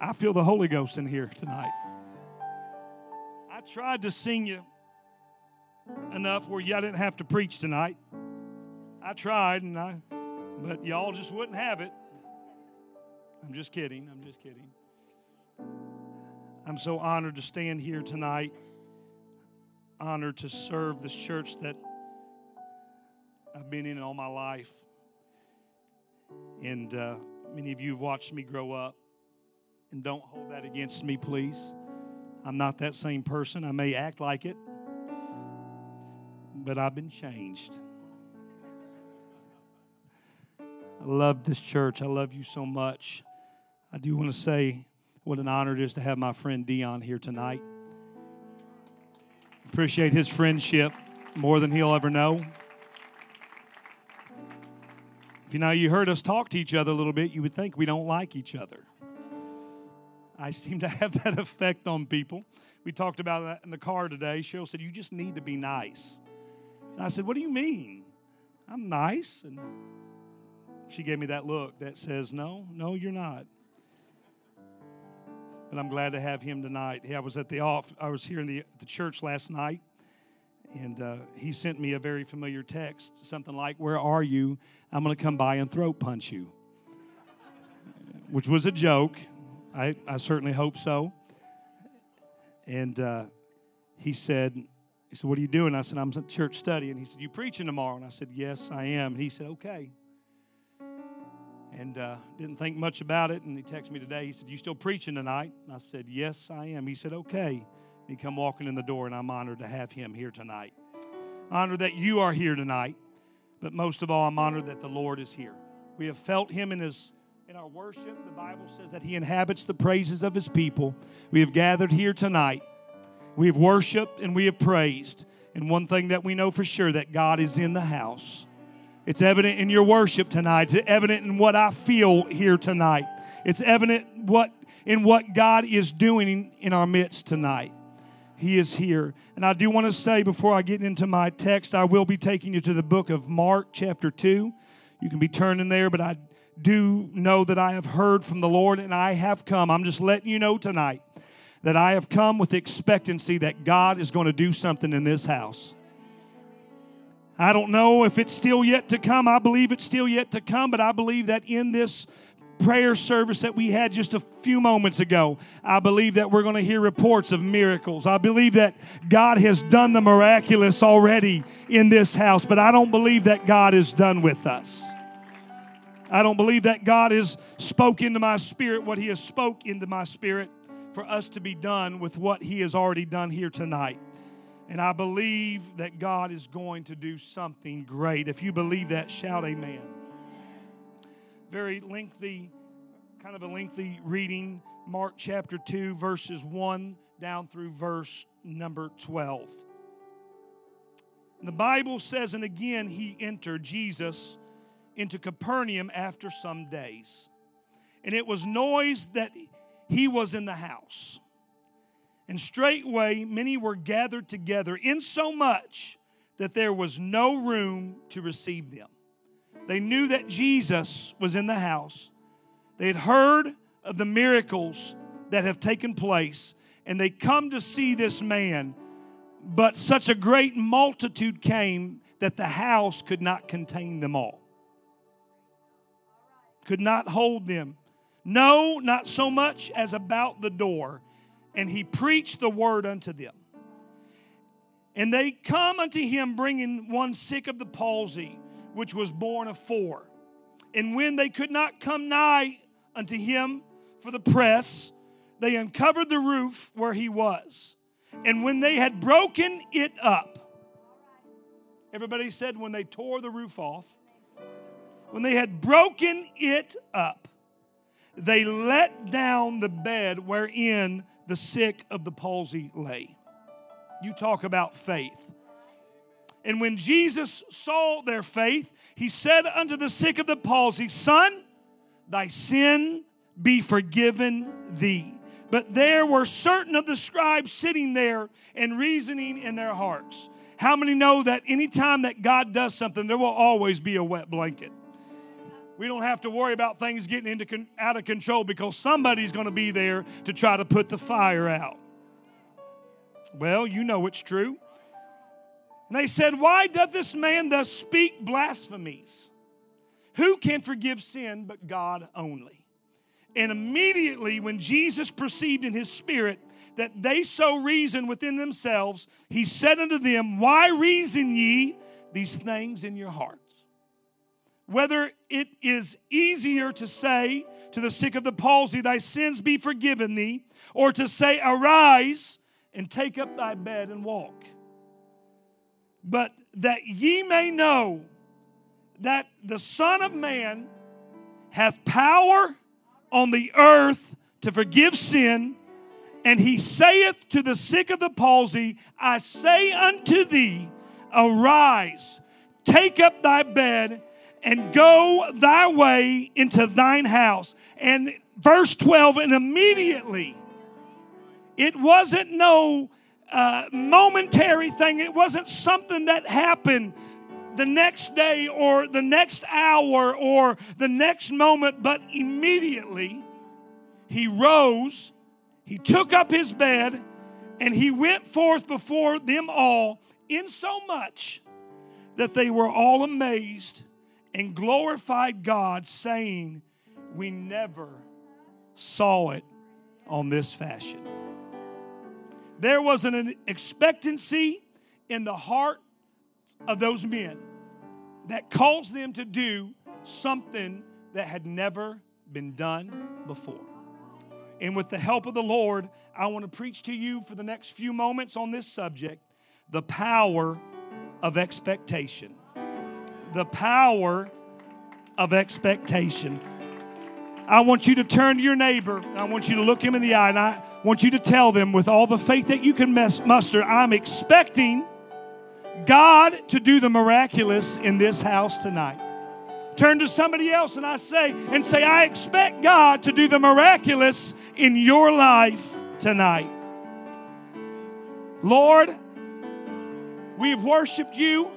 I feel the Holy Ghost in here tonight. I tried to sing you enough where y'all didn't have to preach tonight. I tried, and I, but y'all just wouldn't have it. I'm just kidding. I'm just kidding. I'm so honored to stand here tonight, honored to serve this church that I've been in all my life. And uh, many of you have watched me grow up. And don't hold that against me, please. I'm not that same person. I may act like it, but I've been changed. I love this church. I love you so much. I do want to say what an honor it is to have my friend Dion here tonight. Appreciate his friendship more than he'll ever know. If you know you heard us talk to each other a little bit, you would think we don't like each other. I seem to have that effect on people. We talked about that in the car today. Cheryl said, You just need to be nice. And I said, What do you mean? I'm nice. And she gave me that look that says, No, no, you're not. But I'm glad to have him tonight. I was at the off. I was here in the, the church last night, and uh, he sent me a very familiar text, something like, "Where are you? I'm going to come by and throat punch you," which was a joke. I, I certainly hope so. And uh, he said, he said, "What are you doing?" I said, "I'm at church study." And he said, "You preaching tomorrow?" And I said, "Yes, I am." And he said, "Okay." and uh, didn't think much about it. And he texted me today. He said, "You still preaching tonight?" And I said, "Yes, I am." He said, "Okay." And he come walking in the door, and I'm honored to have him here tonight. Honored that you are here tonight, but most of all, I'm honored that the Lord is here. We have felt Him in His in our worship. The Bible says that He inhabits the praises of His people. We have gathered here tonight. We have worshiped and we have praised. And one thing that we know for sure that God is in the house. It's evident in your worship tonight. It's evident in what I feel here tonight. It's evident what in what God is doing in our midst tonight. He is here. And I do want to say before I get into my text, I will be taking you to the book of Mark, chapter 2. You can be turning there, but I do know that I have heard from the Lord and I have come. I'm just letting you know tonight that I have come with expectancy that God is going to do something in this house. I don't know if it's still yet to come. I believe it's still yet to come, but I believe that in this prayer service that we had just a few moments ago, I believe that we're going to hear reports of miracles. I believe that God has done the miraculous already in this house, but I don't believe that God is done with us. I don't believe that God has spoke into my spirit what he has spoke into my spirit for us to be done with what he has already done here tonight. And I believe that God is going to do something great. If you believe that, shout amen. Very lengthy, kind of a lengthy reading. Mark chapter 2, verses 1 down through verse number 12. And the Bible says, and again he entered, Jesus, into Capernaum after some days. And it was noise that he was in the house. And straightway many were gathered together, insomuch that there was no room to receive them. They knew that Jesus was in the house. They had heard of the miracles that have taken place, and they come to see this man. But such a great multitude came that the house could not contain them all, could not hold them. No, not so much as about the door and he preached the word unto them. And they come unto him bringing one sick of the palsy, which was borne of four. And when they could not come nigh unto him for the press, they uncovered the roof where he was. And when they had broken it up, everybody said, when they tore the roof off, when they had broken it up, they let down the bed wherein the sick of the palsy lay. You talk about faith. And when Jesus saw their faith, he said unto the sick of the palsy, Son, thy sin be forgiven thee. But there were certain of the scribes sitting there and reasoning in their hearts. How many know that anytime that God does something, there will always be a wet blanket? We don't have to worry about things getting into con- out of control because somebody's going to be there to try to put the fire out. Well, you know it's true. And they said, Why doth this man thus speak blasphemies? Who can forgive sin but God only? And immediately, when Jesus perceived in his spirit that they so reason within themselves, he said unto them, Why reason ye these things in your hearts? Whether it is easier to say to the sick of the palsy, Thy sins be forgiven thee, or to say, Arise and take up thy bed and walk. But that ye may know that the Son of Man hath power on the earth to forgive sin. And he saith to the sick of the palsy, I say unto thee, arise, take up thy bed, and go thy way into thine house. And verse 12, and immediately it wasn't no uh, momentary thing, it wasn't something that happened the next day or the next hour or the next moment, but immediately he rose, he took up his bed, and he went forth before them all, in so much that they were all amazed and glorified God, saying, We never saw it on this fashion. There was an expectancy in the heart of those men that caused them to do something that had never been done before. And with the help of the Lord, I want to preach to you for the next few moments on this subject the power of expectation. The power of expectation. I want you to turn to your neighbor. I want you to look him in the eye, and I want you to tell them with all the faith that you can muster, I'm expecting God to do the miraculous in this house tonight. Turn to somebody else and I say, and say, I expect God to do the miraculous in your life tonight. Lord, we've worshiped you.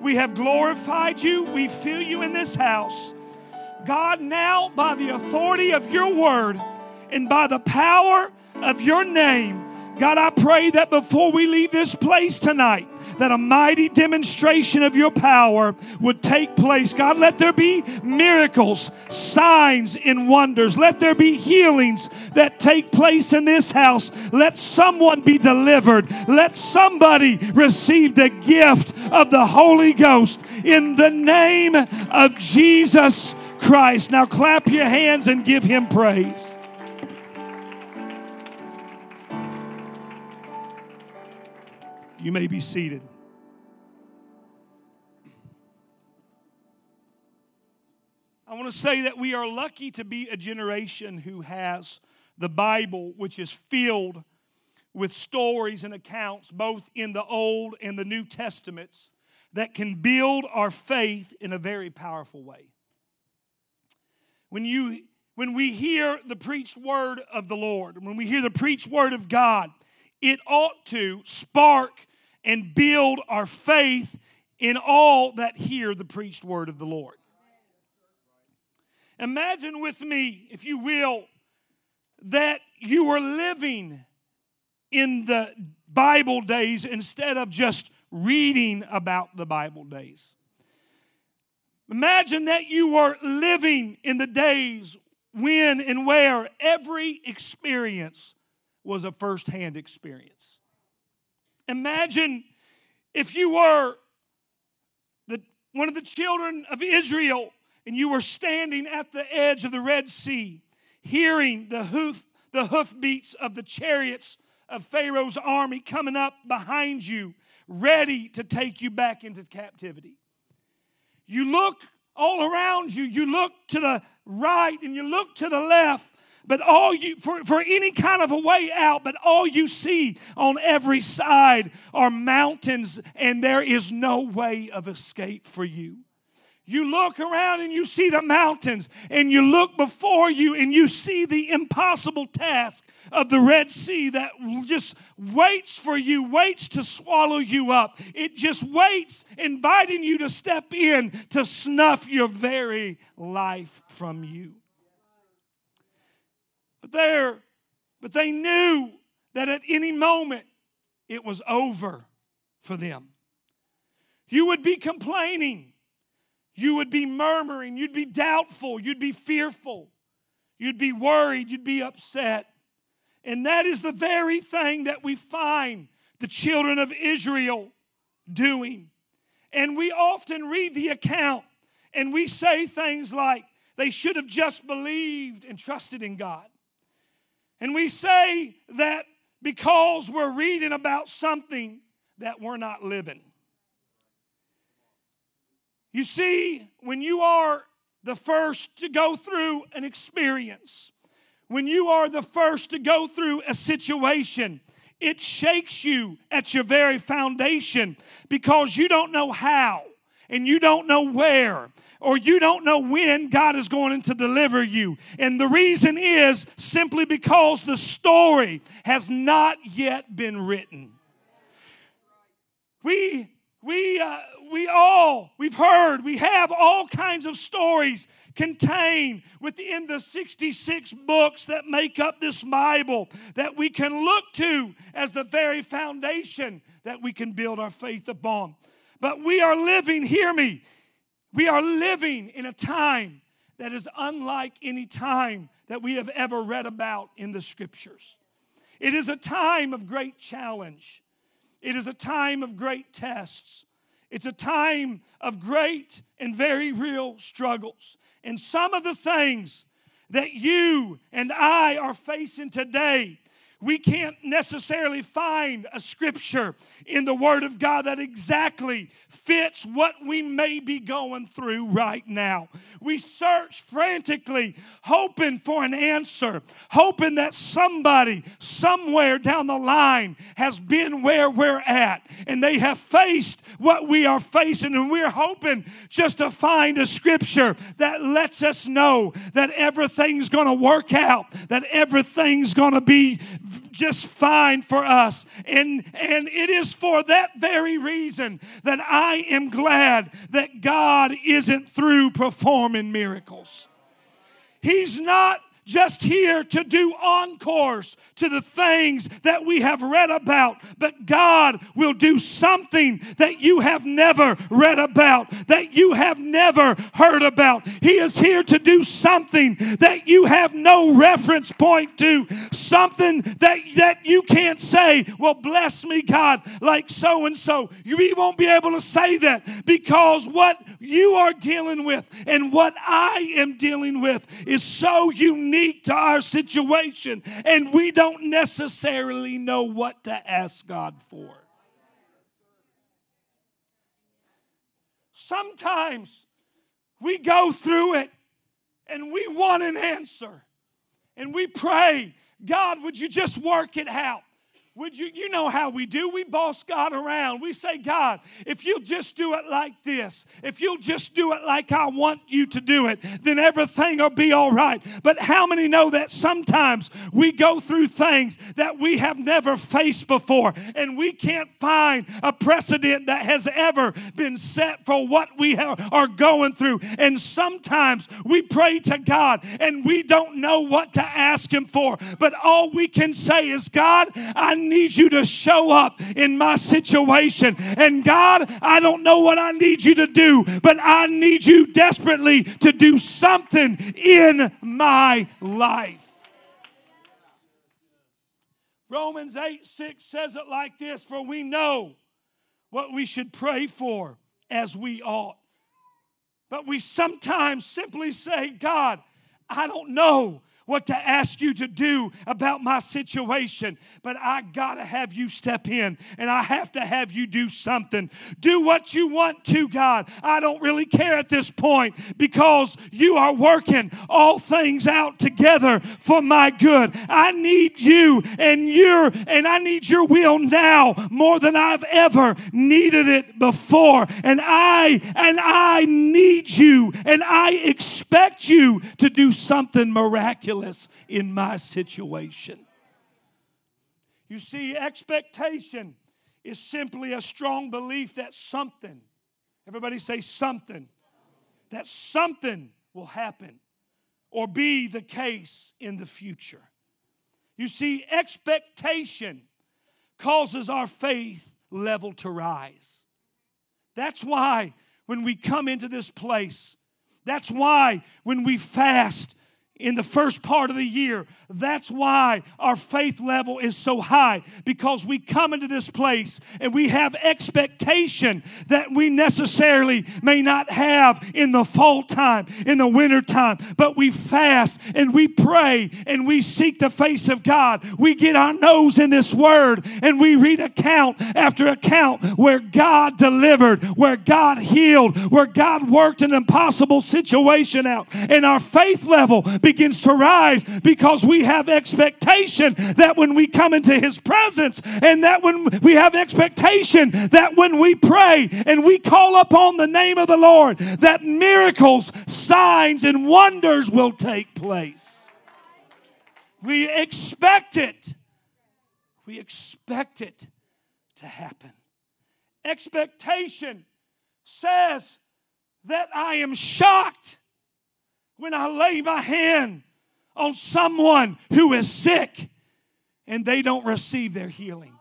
We have glorified you. We feel you in this house. God, now by the authority of your word and by the power of your name, God, I pray that before we leave this place tonight, that a mighty demonstration of your power would take place. God, let there be miracles, signs, and wonders. Let there be healings that take place in this house. Let someone be delivered. Let somebody receive the gift of the Holy Ghost in the name of Jesus Christ. Now clap your hands and give him praise. You may be seated. I want to say that we are lucky to be a generation who has the Bible, which is filled with stories and accounts, both in the Old and the New Testaments, that can build our faith in a very powerful way. When, you, when we hear the preached word of the Lord, when we hear the preached word of God, it ought to spark and build our faith in all that hear the preached word of the Lord. Imagine with me, if you will, that you were living in the Bible days instead of just reading about the Bible days. Imagine that you were living in the days when and where every experience was a firsthand experience. Imagine if you were the, one of the children of Israel and you were standing at the edge of the Red Sea, hearing the hoof, the hoofbeats of the chariots of Pharaoh's army coming up behind you, ready to take you back into captivity. You look all around you, you look to the right and you look to the left, but all you for, for any kind of a way out but all you see on every side are mountains and there is no way of escape for you You look around and you see the mountains, and you look before you and you see the impossible task of the Red Sea that just waits for you, waits to swallow you up. It just waits, inviting you to step in to snuff your very life from you. But there, but they knew that at any moment it was over for them. You would be complaining. You would be murmuring. You'd be doubtful. You'd be fearful. You'd be worried. You'd be upset. And that is the very thing that we find the children of Israel doing. And we often read the account and we say things like, they should have just believed and trusted in God. And we say that because we're reading about something that we're not living. You see, when you are the first to go through an experience, when you are the first to go through a situation, it shakes you at your very foundation because you don't know how and you don't know where or you don't know when God is going to deliver you. And the reason is simply because the story has not yet been written. We we uh, we all we've heard we have all kinds of stories contained within the 66 books that make up this Bible that we can look to as the very foundation that we can build our faith upon. But we are living, hear me, we are living in a time that is unlike any time that we have ever read about in the scriptures. It is a time of great challenge. It is a time of great tests. It's a time of great and very real struggles. And some of the things that you and I are facing today we can't necessarily find a scripture in the Word of God that exactly fits what we may be going through right now. We search frantically, hoping for an answer, hoping that somebody somewhere down the line has been where we're at and they have faced what we are facing, and we're hoping just to find a scripture that lets us know that everything's going to work out, that everything's going to be just fine for us. And, and it is for that very reason that I am glad that God isn't through performing miracles. He's not just here to do encores to the things that we have read about, but God will do something that you have never read about, that you have never heard about. He is here to do something that you have no reference point to, something that, that you can't say, Well, bless me, God, like so and so. You won't be able to say that because what you are dealing with and what I am dealing with is so unique unique to our situation, and we don't necessarily know what to ask God for. Sometimes we go through it and we want an answer, and we pray, God, would you just work it out? Would you, you know how we do? We boss God around. We say, God, if you'll just do it like this, if you'll just do it like I want you to do it, then everything will be all right. But how many know that sometimes we go through things that we have never faced before and we can't find a precedent that has ever been set for what we are going through? And sometimes we pray to God and we don't know what to ask Him for, but all we can say is, God, I need you to show up in my situation. And God, I don't know what I need you to do, but I need you desperately to do something in my life. Romans 8 6 says it like this For we know what we should pray for as we ought. But we sometimes simply say, God, I don't know what to ask you to do about my situation, but I gotta have you step in and I have to have you do something. Do what you want to, God. I don't really care at this point because you are working all things out together for my good. I need you and your and I need your will now more than I've ever needed it before. And I and I need you and I expect you to do something miraculous in my situation. You see, expectation is simply a strong belief that something, everybody say something, that something will happen or be the case in the future. You see, expectation causes our faith level to rise. That's why when we come into this place, that's why when we fast in the first part of the year. That's why our faith level is so high because we come into this place and we have expectation that we necessarily may not have in the fall time, in the winter time, but we fast and we pray and we seek the face of God. We get our nose in this word and we read account after account where God delivered, where God healed, where God worked an impossible situation out. And our faith level begins to rise because we have expectation that when we come into His presence and that when we have expectation that when we pray and we call upon the name of the Lord, that miracles, signs, and wonders will take place. We expect it. We expect it to happen. Expectation says that I am shocked when I lay my hand on someone who is sick and they don't receive their healing.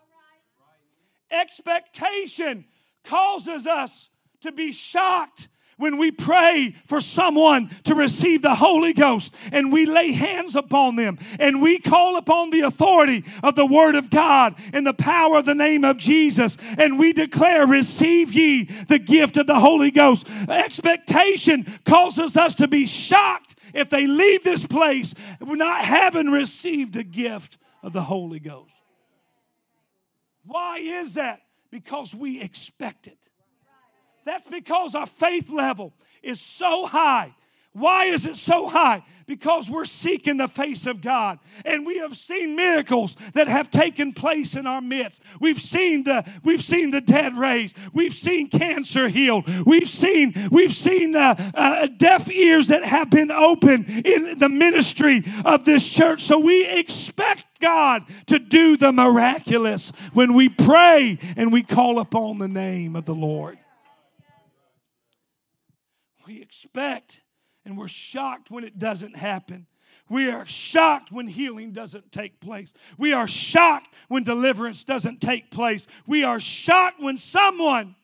Expectation causes us to be shocked when we pray for someone to receive the Holy Ghost and we lay hands upon them and we call upon the authority of the Word of God and the power of the name of Jesus and we declare, Receive ye the gift of the Holy Ghost. Expectation causes us to be shocked if they leave this place not having received the gift of the Holy Ghost. Why is that? Because we expect it. That's because our faith level is so high. Why is it so high? Because we're seeking the face of God. And we have seen miracles that have taken place in our midst. We've seen the we've seen the dead raised. We've seen cancer healed. We've seen we've seen uh, uh, deaf ears that have been opened in the ministry of this church. So we expect God to do the miraculous when we pray and we call upon the name of the Lord expect and we're shocked when it doesn't happen. We are shocked when healing doesn't take place. We are shocked when deliverance doesn't take place. We are shocked when someone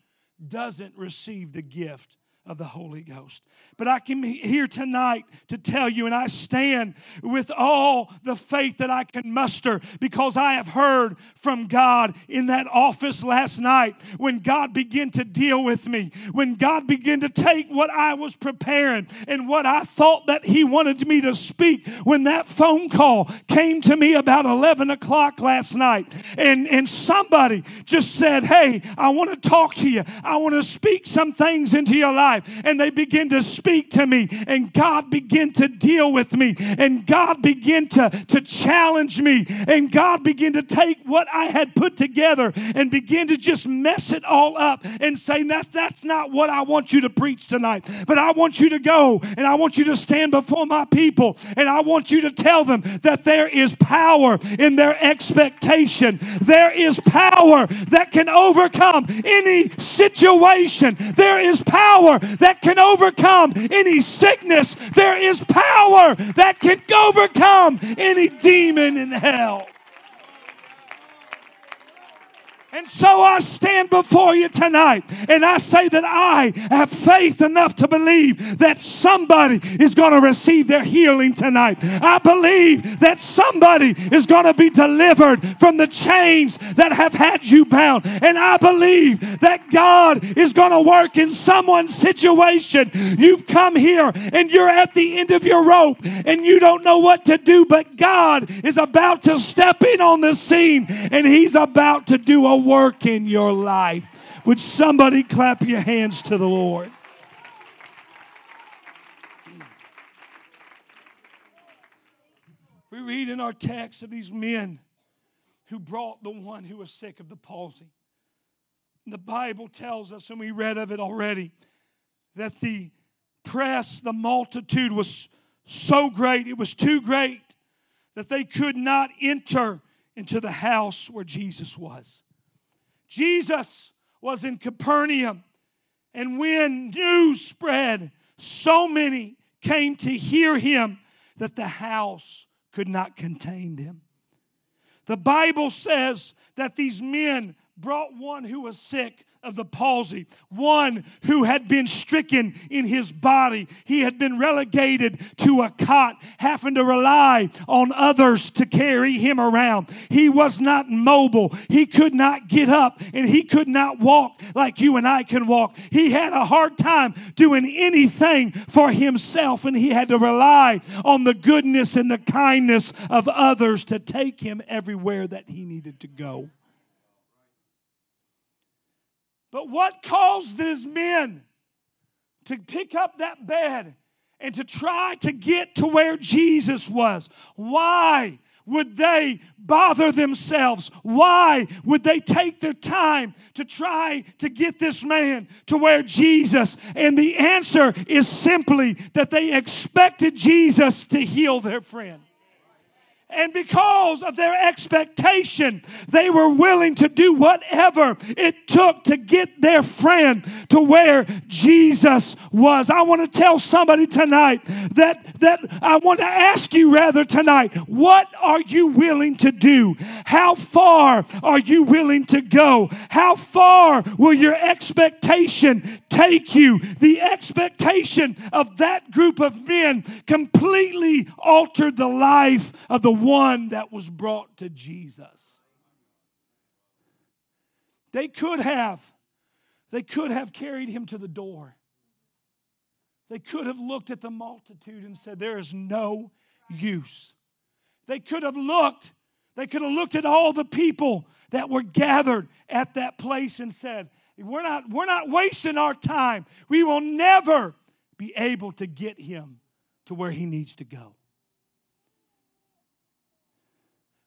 doesn't receive the gift of the Holy Ghost. But I came here tonight to tell you, and I stand with all the faith that I can muster because I have heard from God in that office last night when God began to deal with me, when God began to take what I was preparing and what I thought that He wanted me to speak. When that phone call came to me about 11 o'clock last night, and, and somebody just said, Hey, I want to talk to you, I want to speak some things into your life life and they begin to speak to me and God begin to deal with me and God begin to, to challenge me and God begin to take what I had put together and begin to just mess it all up and say that that's not what I want you to preach tonight but I want you to go and I want you to stand before my people and I want you to tell them that there is power in their expectation. There is power that can overcome any situation. There is power that can overcome any sickness. There is power that can overcome any demon in hell. And so I stand before you tonight and I say that I have faith enough to believe that somebody is going to receive their healing tonight. I believe that somebody is going to be delivered from the chains that have had you bound. And I believe that God is going to work in someone's situation. You've come here and you're at the end of your rope and you don't know what to do, but God is about to step in on the scene and He's about to do a work in your life. Would somebody clap your hands to the Lord? We read in our text of these men who brought the one who was sick of the palsy. The Bible tells us, and we read of it already, that the press, the multitude was so great, it was too great that they could not enter into the house where Jesus was. Jesus was in Capernaum, and when news spread, so many came to hear him that the house could not contain them. The Bible says that these men brought one who was sick of the palsy, one who had been stricken in his body. He had been relegated to a cot, having to rely on others to carry him around. He was not mobile. He could not get up and he could not walk like you and I can walk. He had a hard time doing anything for himself and he had to rely on the goodness and the kindness of others to take him everywhere that he needed to go. But what caused these men to pick up that bed and to try to get to where Jesus was? Why? would they bother themselves? Why would they take their time to try to get this man to where Jesus? And the answer is simply that they expected Jesus to heal their friend. And because of their expectation, they were willing to do whatever it took to get their friend to where Jesus was. I want to tell somebody tonight that, that I want to ask you rather tonight, what are you willing to do? How far are you willing to go? How far will your expectation take you? The expectation of that group of men completely altered the life of the one that was brought to Jesus. They could have, they could have carried him to the door. They could have looked at the multitude and said, There is no use. They could have looked, they could have looked at all the people that were gathered at that place and said, We're not, we're not wasting our time. We will never be able to get him to where he needs to go.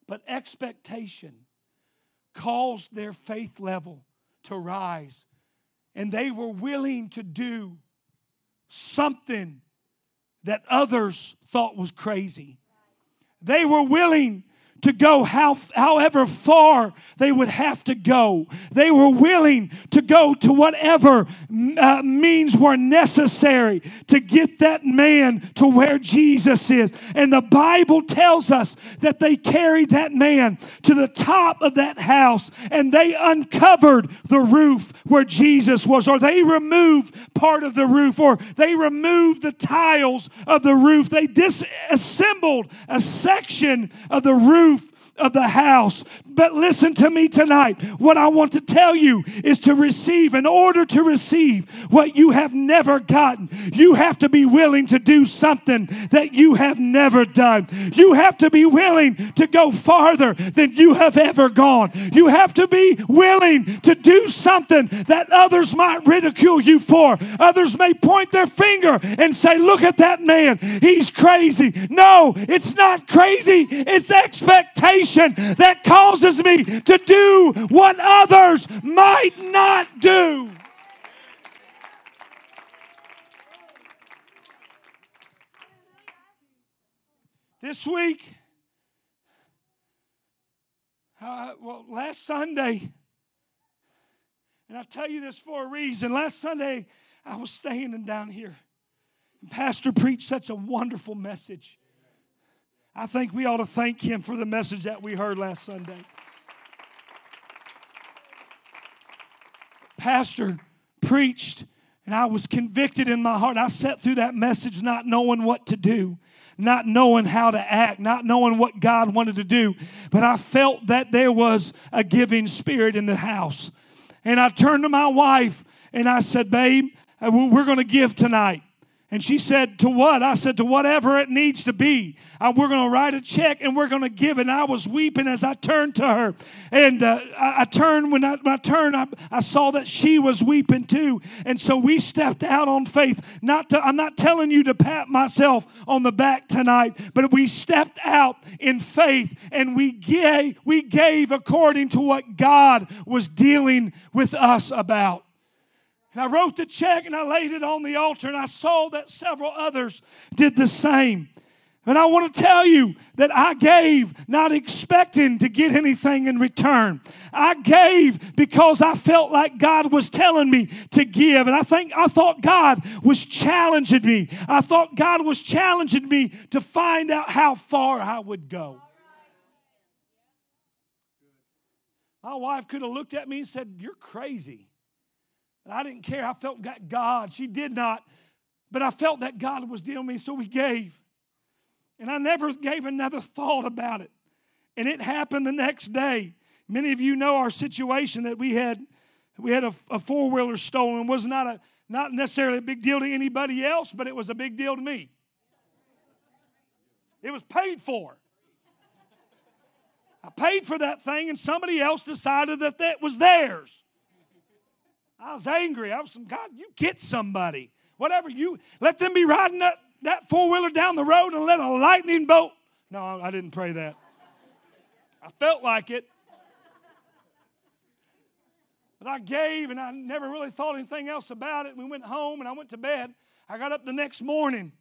But expectation caused their faith level to rise. And they were willing to do something that others thought was crazy. They were willing to go how, however far they would have to go. They were willing to go to whatever uh, means were necessary to get that man to where Jesus is. And the Bible tells us that they carried that man to the top of that house and they uncovered the roof where Jesus was, or they removed part of the roof, or they removed the tiles of the roof. They disassembled a section of the roof of the house. But listen to me tonight. What I want to tell you is to receive, in order to receive what you have never gotten, you have to be willing to do something that you have never done. You have to be willing to go farther than you have ever gone. You have to be willing to do something that others might ridicule you for. Others may point their finger and say, Look at that man, he's crazy. No, it's not crazy, it's expectation that causes me to do what others might not do. This week, uh, well, last Sunday, and I tell you this for a reason. Last Sunday, I was standing down here, and Pastor preached such a wonderful message. I think we ought to thank him for the message that we heard last Sunday. pastor preached and I was convicted in my heart. I sat through that message not knowing what to do, not knowing how to act, not knowing what God wanted to do. But I felt that there was a giving spirit in the house. And I turned to my wife and I said, Babe, uh, we're going to give tonight. And she said, To what? I said, To whatever it needs to be. Uh, we're going to write a check and we're going to give. And I was weeping as I turned to her. And uh, I, I, turned, when I, when I turned, I, I, saw that she was weeping too. And so we stepped out on faith. Not to, I'm not telling you to pat myself on the back tonight, but we stepped out in faith and we gave, we gave according to what God was dealing with us about. And I wrote the check and I laid it on the altar, and I saw that several others did the same. And I want to tell you that I gave not expecting to get anything in return. I gave because I felt like God was telling me to give. And I think I thought God was challenging me. I thought God was challenging me to find out how far I would go. My wife could have looked at me and said, You're crazy. And I didn't care. I felt God. She did not. But I felt that God was dealing with me, so we gave. And I never gave another thought about it. And it happened the next day. Many of you know our situation that we had. We had a, a four wheeler stolen. It was not a not necessarily a big deal to anybody else, but it was a big deal to me. It was paid for. I paid for that thing, and somebody else decided that that was theirs. I was angry. I was some God, you get somebody. Whatever you let them be riding that, that four-wheeler down the road and let a lightning bolt. No, I didn't pray that. I felt like it. But I gave and I never really thought anything else about it. We went home and I went to bed. I got up the next morning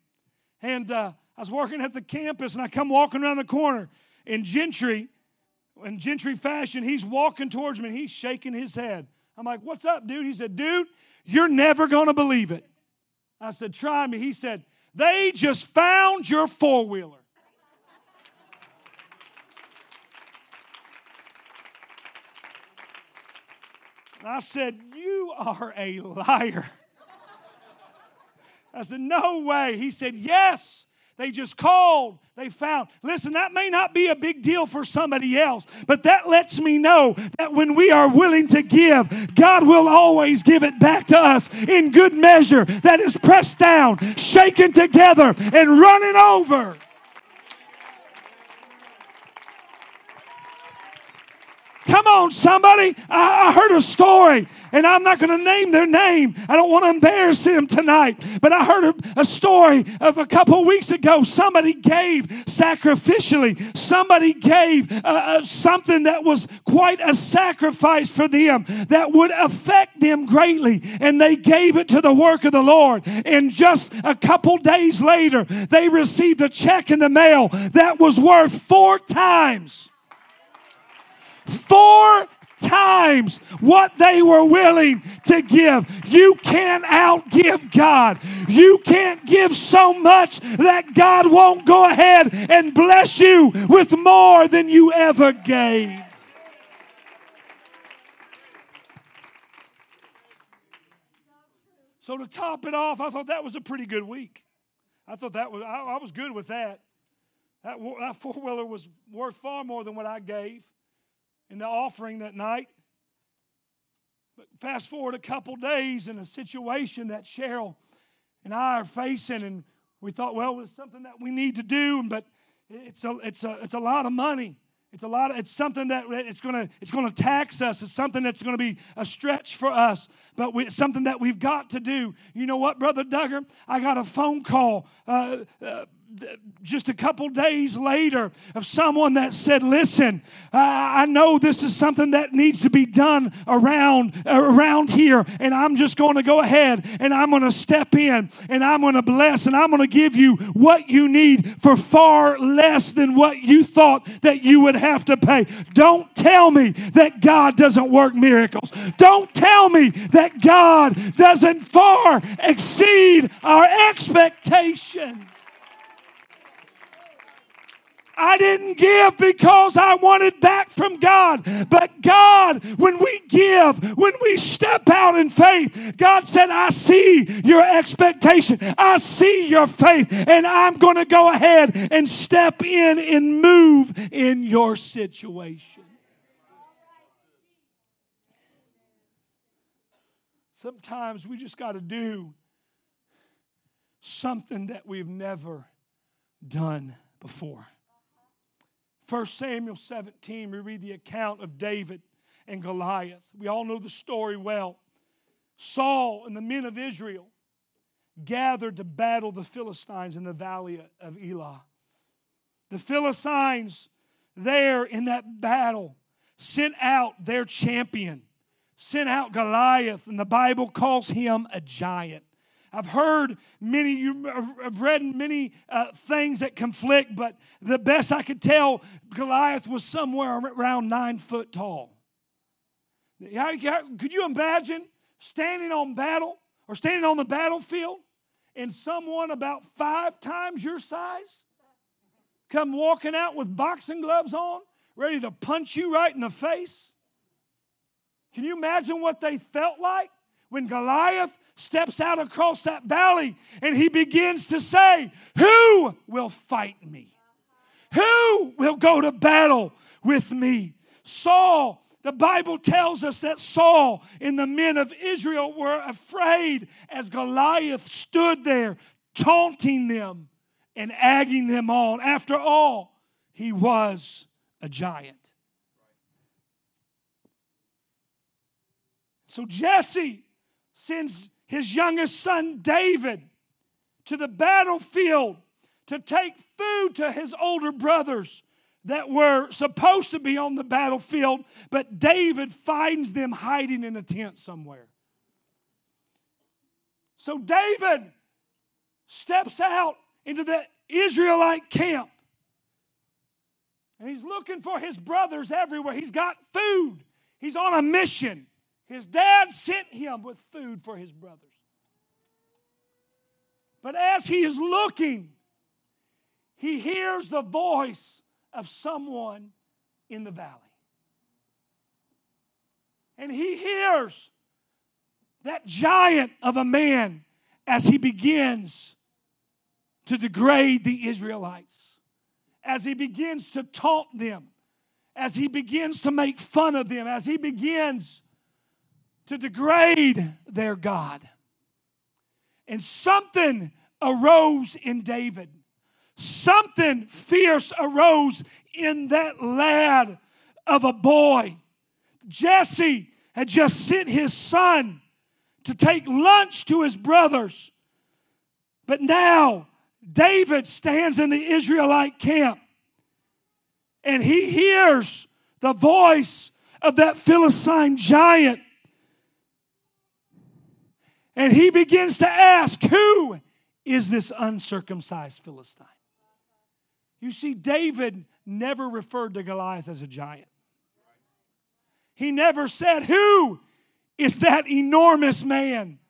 and uh, I was working at the campus and I come walking around the corner in Gentry, in Gentry fashion. He's walking towards me and he's shaking his head. I'm like, What's up, dude? He said, Dude, you're never going to believe it. I said, Try me. He said, They just found your four wheeler. I said, You are a liar. I said, No way. He said, Yes. They just called. They found. Listen, that may not be a big deal for somebody else, but that lets me know that when we are willing to give, God will always give it back to us in good measure that is pressed down, shaken together, and running over. Come on, somebody. I, I heard a story, and I'm not going to name their name. I don't want to embarrass them tonight. But I heard a, a story of a couple weeks ago. Somebody gave sacrificially, somebody gave uh, uh, something that was quite a sacrifice for them that would affect them greatly. And they gave it to the work of the Lord. And just a couple days later, they received a check in the mail that was worth four times four times what they were willing to give. You can't outgive God. You can't give so much that God won't go ahead and bless you with more than you ever gave. So to top it off, I thought that was a pretty good week. I thought that was I, I was good with that. That, that four wheeler was worth far more than what I gave in the offering that night. But fast forward a couple days in a situation that Cheryl and I are facing, and we thought, well, it's something that we need to do, but it's a, it's a, it's a lot of money. It's a lot. Of, it's something that it's gonna it's gonna tax us. It's something that's gonna be a stretch for us. But we, it's something that we've got to do. You know what, brother Duggar? I got a phone call. Uh, uh, just a couple days later of someone that said listen I, I know this is something that needs to be done around around here and i'm just going to go ahead and i'm going to step in and i'm going to bless and i'm going to give you what you need for far less than what you thought that you would have to pay. Don't tell me that god doesn't work miracles. Don't tell me that god doesn't far exceed our expectations I didn't give because I wanted back from God. But God, when we give, when we step out in faith, God said, I see your expectation. I see your faith. And I'm going to go ahead and step in and move in your situation. Sometimes we just got to do something that we've never done before. 1 Samuel 17, we read the account of David and Goliath. We all know the story well. Saul and the men of Israel gathered to battle the Philistines in the valley of Elah. The Philistines, there in that battle, sent out their champion, sent out Goliath, and the Bible calls him a giant. I've heard many, you I've read many uh, things that conflict, but the best I could tell, Goliath was somewhere around nine foot tall. How, how, could you imagine standing on battle or standing on the battlefield and someone about five times your size come walking out with boxing gloves on, ready to punch you right in the face? Can you imagine what they felt like when Goliath steps out across that valley and he begins to say, Who will fight me? Who will go to battle with me? Saul, the Bible tells us that Saul and the men of Israel were afraid as Goliath stood there taunting them and agging them on. After all, he was a giant. So Jesse sends his youngest son David to the battlefield to take food to his older brothers that were supposed to be on the battlefield, but David finds them hiding in a tent somewhere. So David steps out into the Israelite camp and he's looking for his brothers everywhere. He's got food, he's on a mission. His dad sent him with food for his brothers. But as he is looking, he hears the voice of someone in the valley. And he hears that giant of a man as he begins to degrade the Israelites, as he begins to taunt them, as he begins to make fun of them, as he begins to degrade their God. And something arose in David. Something fierce arose in that lad of a boy. Jesse had just sent his son to take lunch to his brothers. But now David stands in the Israelite camp and he hears the voice of that Philistine giant and he begins to ask, Who is this uncircumcised Philistine? You see, David never referred to Goliath as a giant. He never said, Who is that enormous man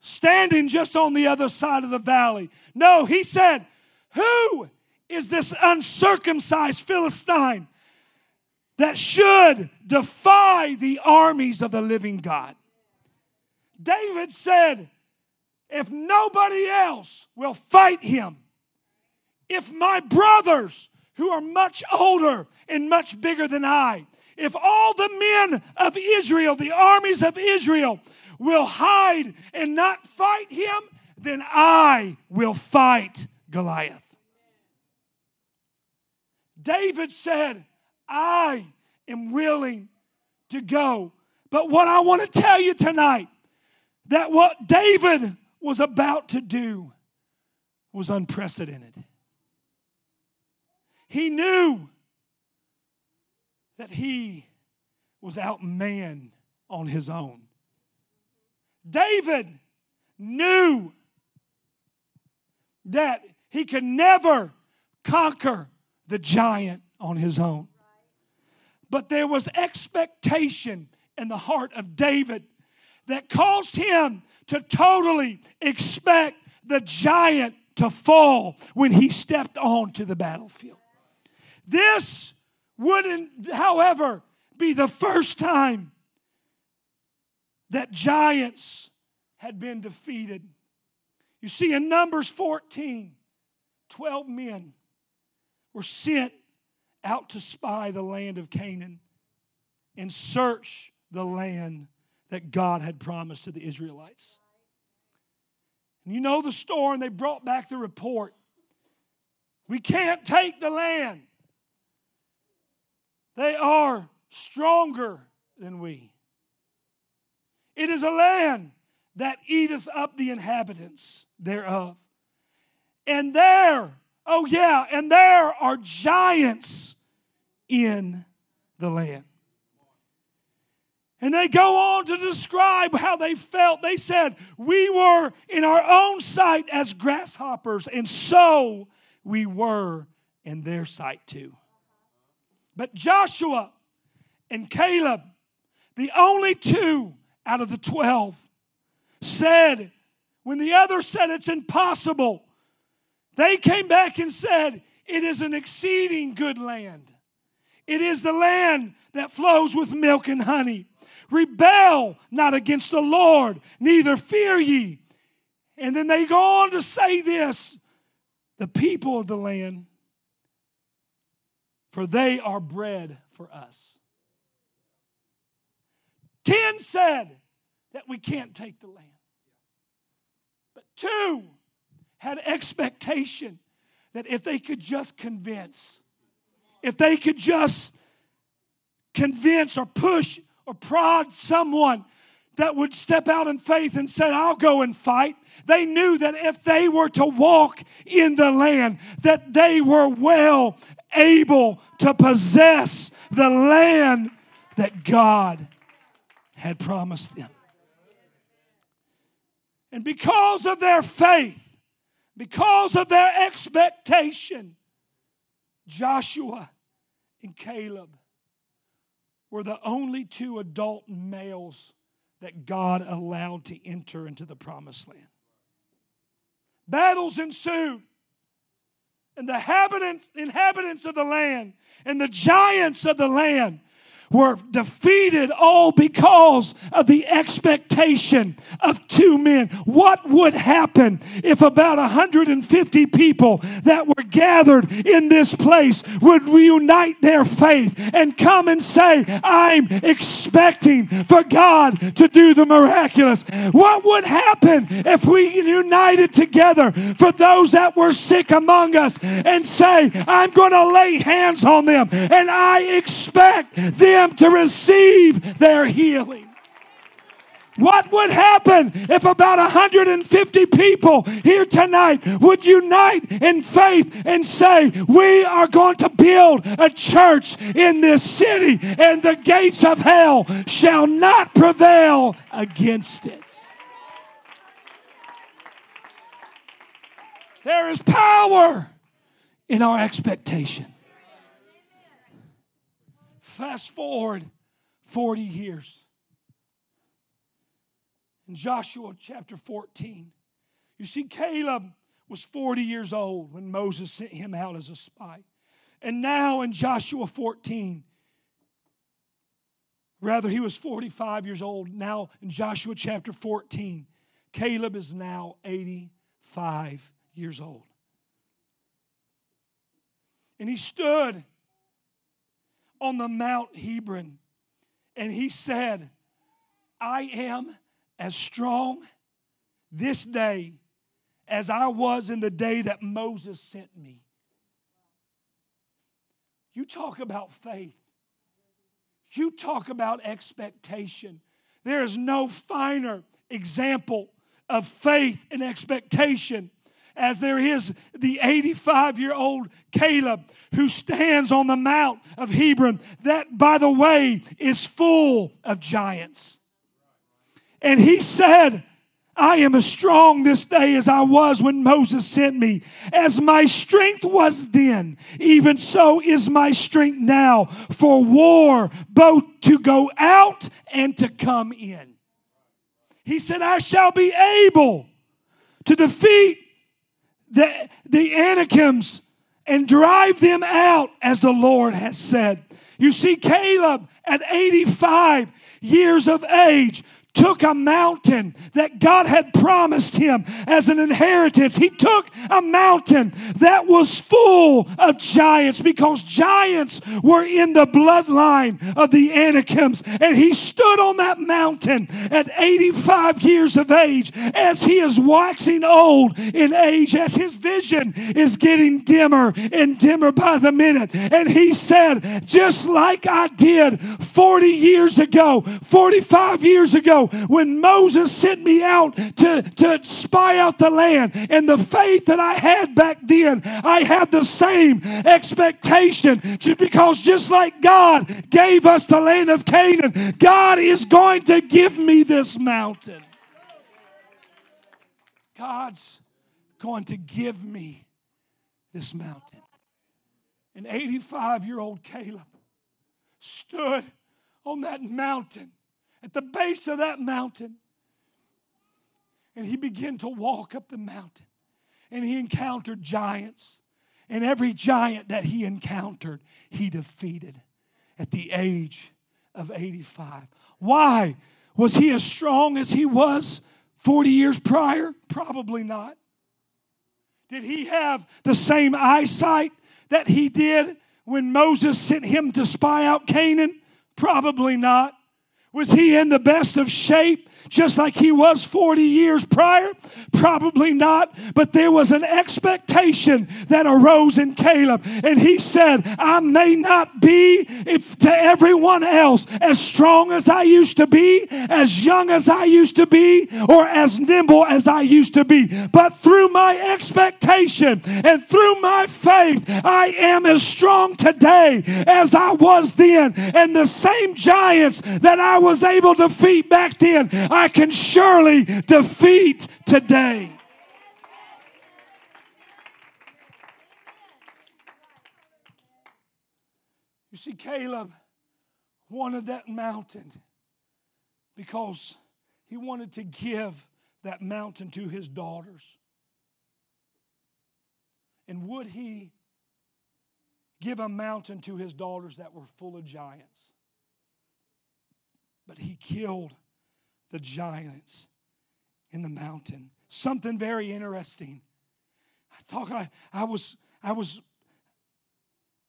standing just on the other side of the valley? No, he said, Who is this uncircumcised Philistine that should defy the armies of the living God? David said, If nobody else will fight him, if my brothers who are much older and much bigger than I, if all the men of Israel, the armies of Israel, will hide and not fight him, then I will fight Goliath. David said, I am willing to go. But what I want to tell you tonight that what David was about to do was unprecedented. He knew that he was outman on his own. David knew that he could never conquer the giant on his own. But there was expectation in the heart of David that caused him to totally expect the giant to fall when he stepped onto the battlefield. This wouldn't, however, be the first time that giants had been defeated. You see, in Numbers 14, 12 men were sent out to spy the land of Canaan and search the land that God had promised to the Israelites. And you know the story, and they brought back the report. We can't take the land. They are stronger than we. It is a land that eateth up the inhabitants thereof. And there, oh yeah, and there are giants in the land. And they go on to describe how they felt. They said, We were in our own sight as grasshoppers, and so we were in their sight too. But Joshua and Caleb, the only two out of the 12, said, when the others said it's impossible, they came back and said, It is an exceeding good land. It is the land that flows with milk and honey. Rebel not against the Lord, neither fear ye. And then they go on to say this the people of the land, for they are bread for us. Ten said that we can't take the land. But two had expectation that if they could just convince, if they could just convince or push or prod someone that would step out in faith and said, I'll go and fight. They knew that if they were to walk in the land, that they were well able to possess the land that God had promised them. And because of their faith, because of their expectation, Joshua and Caleb were the only two adult males that God allowed to enter into the promised land. Battles ensued, and the inhabitants, inhabitants of the land and the giants of the land were defeated all because of the expectation of two men. What would happen if about 150 people that were gathered in this place would reunite their faith and come and say, I'm expecting for God to do the miraculous? What would happen if we united together for those that were sick among us and say, I'm going to lay hands on them and I expect them them to receive their healing. What would happen if about 150 people here tonight would unite in faith and say, We are going to build a church in this city, and the gates of hell shall not prevail against it? There is power in our expectation. Fast forward 40 years. In Joshua chapter 14, you see, Caleb was 40 years old when Moses sent him out as a spy. And now in Joshua 14, rather, he was 45 years old. Now in Joshua chapter 14, Caleb is now 85 years old. And he stood on the Mount Hebron. And he said, I am as strong this day as I was in the day that Moses sent me. You talk about faith. You talk about expectation. There is no finer example of faith and expectation as there is the 85 year old Caleb who stands on the Mount of Hebron, that, by the way, is full of giants. And he said, I am as strong this day as I was when Moses sent me. As my strength was then, even so is my strength now for war, both to go out and to come in. He said, I shall be able to defeat the, the Anakims and drive them out as the Lord has said. You see, Caleb at 85 years of age took a mountain that God had promised him as an inheritance. He took a mountain that was full of giants because giants were in the bloodline of the Anakims. And he stood on that mountain at 85 years of age as he is waxing old in age, as his vision is getting dimmer and dimmer by the minute. And he said, just like I did 40 years ago, 45 years ago, when Moses sent me out to, to spy out the land. And the faith that I had back then, I had the same expectation. Because just like God gave us the land of Canaan, God is going to give me this mountain. God's going to give me this mountain. An 85 year old Caleb stood on that mountain at the base of that mountain. And he began to walk up the mountain. And he encountered giants. And every giant that he encountered, he defeated at the age of 85. Why? Was he as strong as he was 40 years prior? Probably not. Did he have the same eyesight that he did when Moses sent him to spy out Canaan? Probably not. Was he in the best of shape just like he was 40 years prior? Probably not, but there was an expectation that arose in Caleb. And he said, I may not be if to everyone else as strong as I used to be, as young as I used to be, or as nimble as I used to be. But through my expectation and through my faith, I am as strong today as I was then. And the same giants that I was able to defeat back then, I can surely defeat today. You see, Caleb wanted that mountain because he wanted to give that mountain to his daughters. And would he give a mountain to his daughters that were full of giants? But he killed the giants in the mountain. Something very interesting. I thought I, I was I was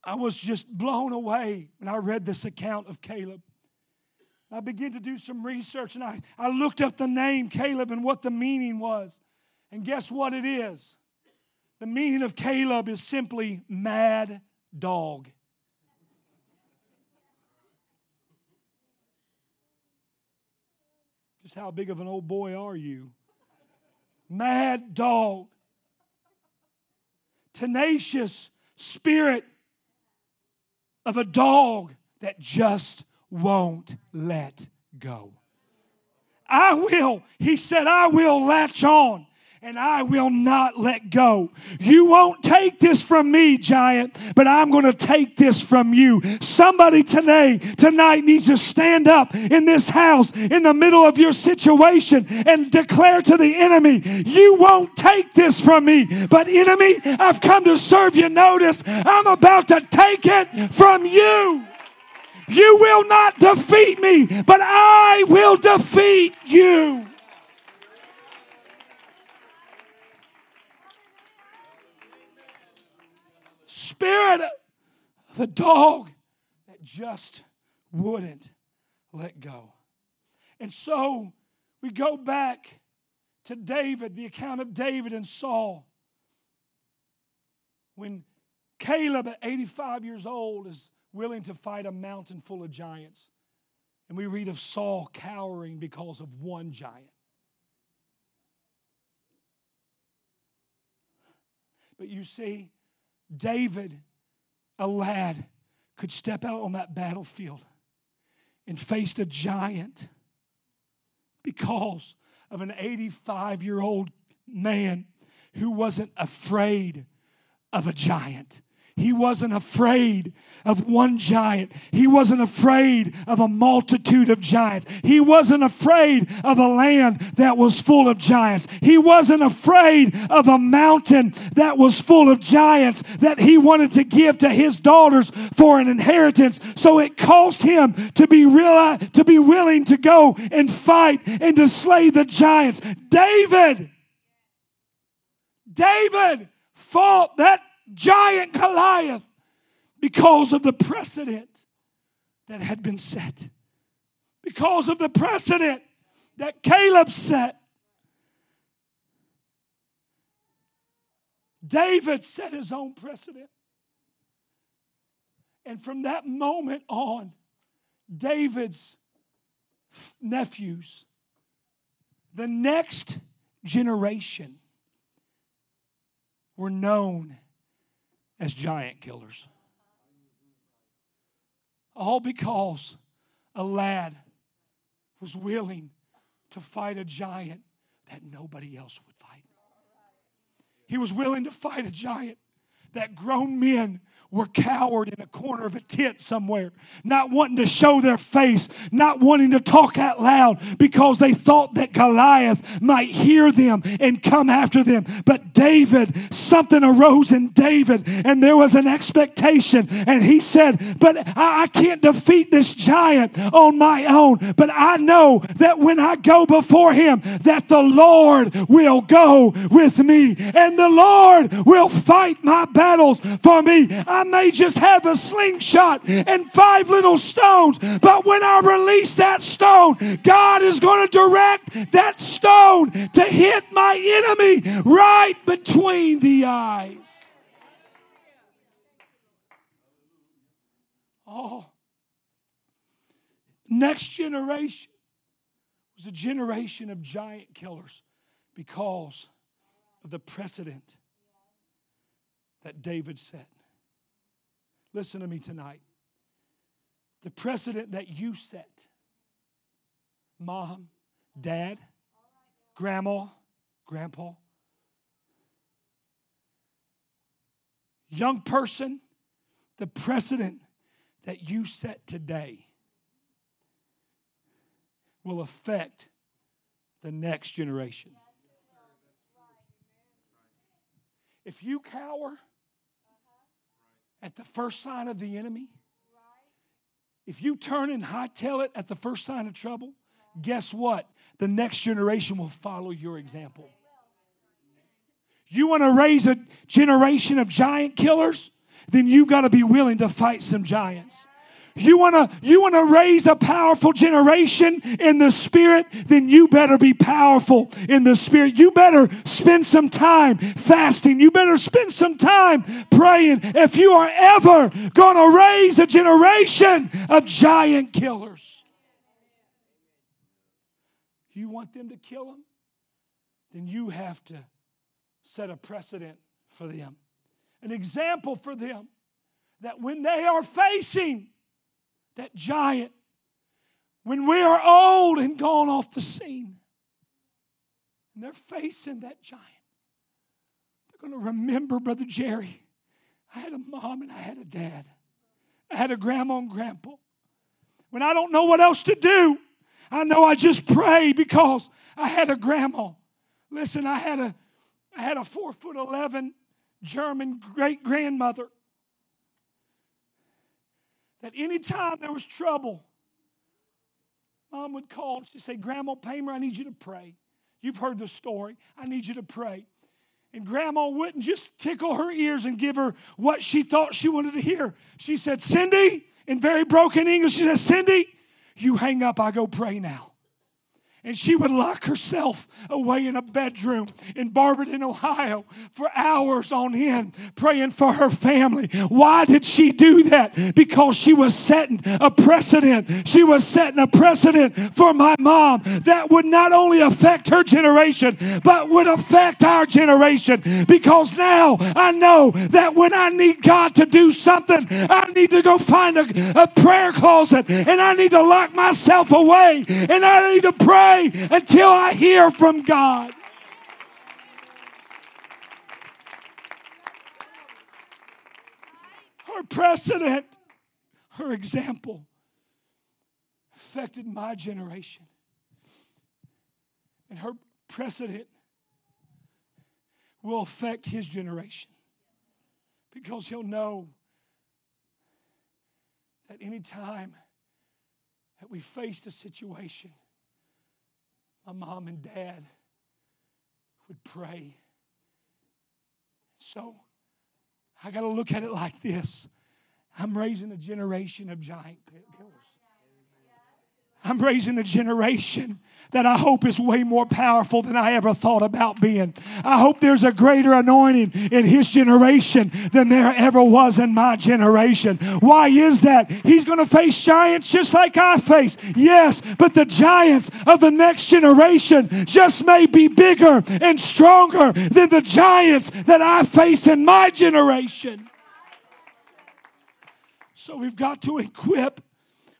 I was just blown away when I read this account of Caleb. I began to do some research and I, I looked up the name Caleb and what the meaning was. And guess what it is? The meaning of Caleb is simply mad dog. How big of an old boy are you? Mad dog. Tenacious spirit of a dog that just won't let go. I will, he said, I will latch on and I will not let go. You won't take this from me, giant, but I'm going to take this from you. Somebody today, tonight needs to stand up in this house in the middle of your situation and declare to the enemy, You won't take this from me, but enemy, I've come to serve you. Notice, I'm about to take it from you. You will not defeat me, but I will defeat you. Spirit of a dog that just wouldn't let go. And so we go back to David, the account of David and Saul. When Caleb, at 85 years old, is willing to fight a mountain full of giants. And we read of Saul cowering because of one giant. But you see, David, a lad, could step out on that battlefield and faced a giant because of an 85 year old man who wasn't afraid of a giant. He wasn't afraid of one giant. He wasn't afraid of a multitude of giants. He wasn't afraid of a land that was full of giants. He wasn't afraid of a mountain that was full of giants that he wanted to give to his daughters for an inheritance. So it cost him to be real, to be willing to go and fight and to slay the giants. David David fought that giant Goliath because of the precedent that had been set, because of the precedent that Caleb set. David set his own precedent. And from that moment on, David's nephews, the next generation, were known as giant killers. All because a lad was willing to fight a giant that nobody else would fight. He was willing to fight a giant that grown men were cowered in a corner of a tent somewhere, not wanting to show their face, not wanting to talk out loud because they thought that Goliath might hear them and come after them. But David, something arose in David, and there was an expectation. And he said, But I, I can't defeat this giant on my own. But I know that when I go before him, that the Lord will go with me, and the Lord will fight my battles for me. I may just have a slingshot and five little stones, but when I release that stone, God is going to direct that stone to hit my enemy right between the eyes. Oh, next generation was a generation of giant killers because of the precedent that David set. Listen to me tonight. The precedent that you set, mom, dad, grandma, grandpa, young person, the precedent that you set today will affect the next generation. If you cower at the first sign of the enemy, if you turn and hightail it at the first sign of trouble, guess what? The next generation will follow your example. You want to raise a generation of giant killers? Then you've got to be willing to fight some giants. You want to you want to raise a powerful generation in the spirit, then you better be powerful in the spirit. You better spend some time fasting. You better spend some time praying if you are ever going to raise a generation of giant killers. You want them to kill them? Then you have to set a precedent for them. An example for them that when they are facing that giant, when we are old and gone off the scene, and they're facing that giant, they're going to remember Brother Jerry. I had a mom and I had a dad. I had a grandma and grandpa. When I don't know what else to do, I know I just pray because I had a grandma. Listen, I had a I had a four foot eleven German great grandmother that anytime there was trouble, mom would call and she'd say, Grandma Paymer, I need you to pray. You've heard the story. I need you to pray. And grandma wouldn't just tickle her ears and give her what she thought she wanted to hear. She said, Cindy, in very broken English, she said, Cindy, you hang up, I go pray now and she would lock herself away in a bedroom in Barberton, Ohio for hours on end praying for her family. Why did she do that? Because she was setting a precedent. She was setting a precedent for my mom that would not only affect her generation, but would affect our generation. Because now I know that when I need God to do something, I need to go find a, a prayer closet and I need to lock myself away and I need to pray until I hear from God. her precedent, her example affected my generation. And her precedent will affect his generation because he'll know that any time that we faced a situation, my mom and dad would pray. So I got to look at it like this I'm raising a generation of giant killers. I'm raising a generation that I hope is way more powerful than I ever thought about being. I hope there's a greater anointing in his generation than there ever was in my generation. Why is that? He's going to face giants just like I face. Yes, but the giants of the next generation just may be bigger and stronger than the giants that I faced in my generation. So we've got to equip,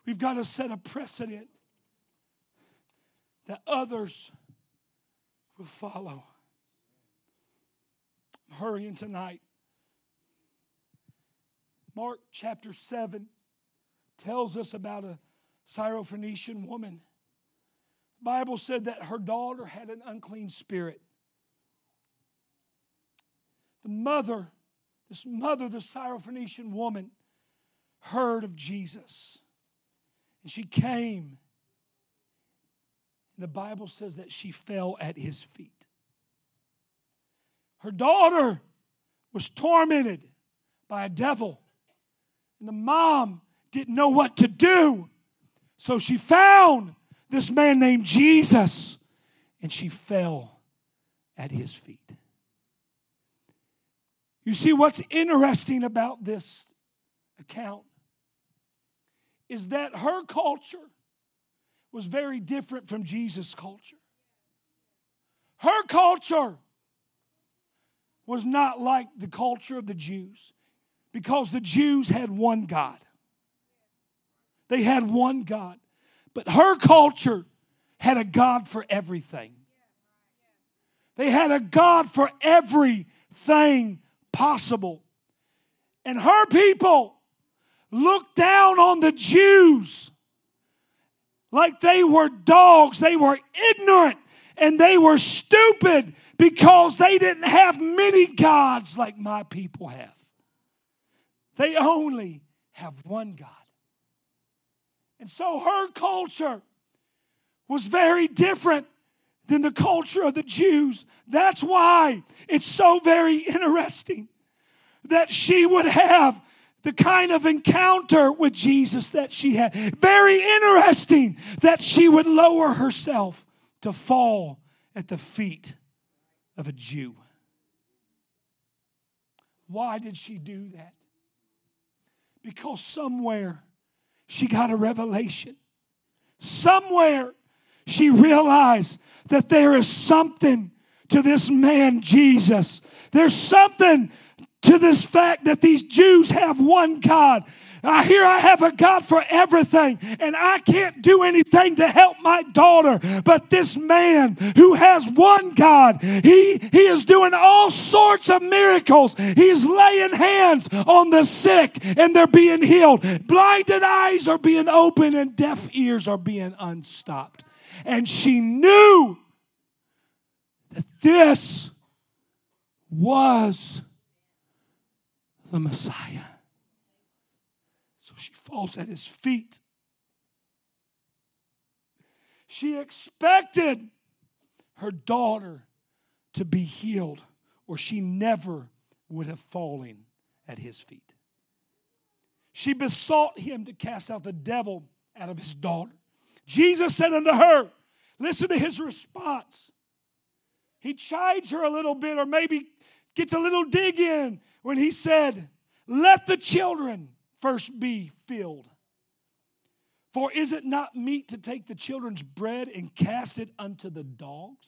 we've got to set a precedent that others will follow. I'm hurrying tonight. Mark chapter 7 tells us about a Syrophoenician woman. The Bible said that her daughter had an unclean spirit. The mother, this mother, the Syrophoenician woman, heard of Jesus. And she came the Bible says that she fell at his feet. Her daughter was tormented by a devil, and the mom didn't know what to do. So she found this man named Jesus, and she fell at his feet. You see, what's interesting about this account is that her culture was very different from Jesus' culture. Her culture was not like the culture of the Jews because the Jews had one God. They had one God. But her culture had a God for everything. They had a God for everything possible. And her people looked down on the Jews like they were dogs. They were ignorant and they were stupid because they didn't have many gods like my people have. They only have one God. And so her culture was very different than the culture of the Jews. That's why it's so very interesting that she would have the kind of encounter with Jesus that she had. Very interesting that she would lower herself to fall at the feet of a Jew. Why did she do that? Because somewhere she got a revelation. Somewhere she realized that there is something to this man, Jesus. There's something to this fact that these Jews have one God. Uh, I hear I have a God for everything, and I can't do anything to help my daughter. But this man who has one God, he, he is doing all sorts of miracles. He's laying hands on the sick, and they're being healed. Blinded eyes are being opened, and deaf ears are being unstopped. And she knew that this was the Messiah. So she falls at his feet. She expected her daughter to be healed, or she never would have fallen at his feet. She besought him to cast out the devil out of his daughter. Jesus said unto her, Listen to his response. He chides her a little bit, or maybe gets a little dig in when he said, Let the children first be filled. For is it not meet to take the children's bread and cast it unto the dogs?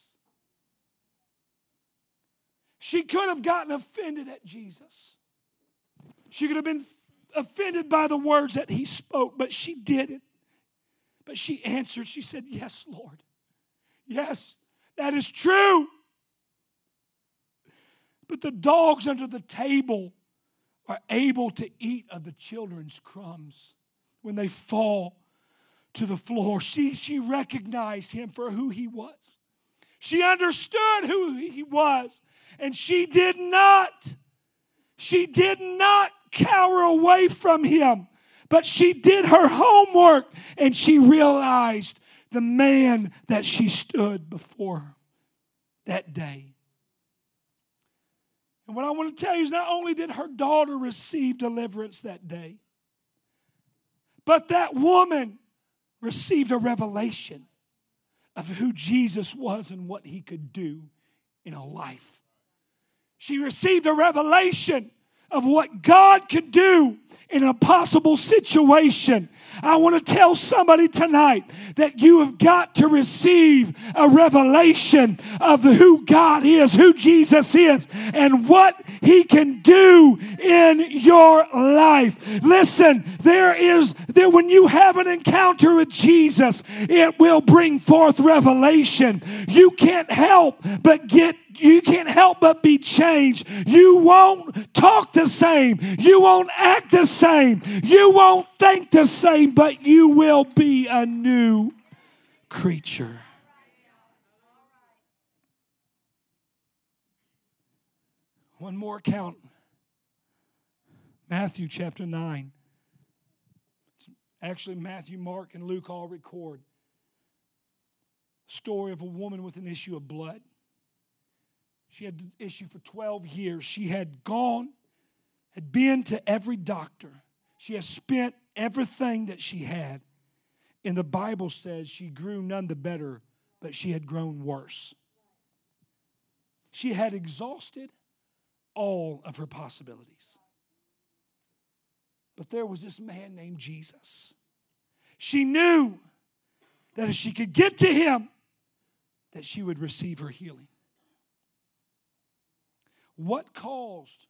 She could have gotten offended at Jesus. She could have been offended by the words that he spoke, but she didn't. But she answered, she said, Yes, Lord. Yes, that is true. But the dogs under the table are able to eat of the children's crumbs when they fall to the floor. She, she recognized him for who he was. She understood who he was, and she did not, she did not cower away from him, but she did her homework and she realized the man that she stood before that day. And what I want to tell you is not only did her daughter receive deliverance that day, but that woman received a revelation of who Jesus was and what he could do in a life. She received a revelation of what God could do in a possible situation. I want to tell somebody tonight that you have got to receive a revelation of who God is, who Jesus is, and what He can do in your life. Listen, there is there when you have an encounter with Jesus, it will bring forth revelation. You can't help but get you can't help but be changed. You won't talk the same. You won't act the same. You won't think the same, but you will be a new creature. One more account Matthew chapter 9. Actually, Matthew, Mark, and Luke all record story of a woman with an issue of blood. She had the issue for 12 years. She had gone, had been to every doctor. She has spent everything that she had. And the Bible says she grew none the better, but she had grown worse. She had exhausted all of her possibilities. But there was this man named Jesus. She knew that if she could get to him, that she would receive her healing. What caused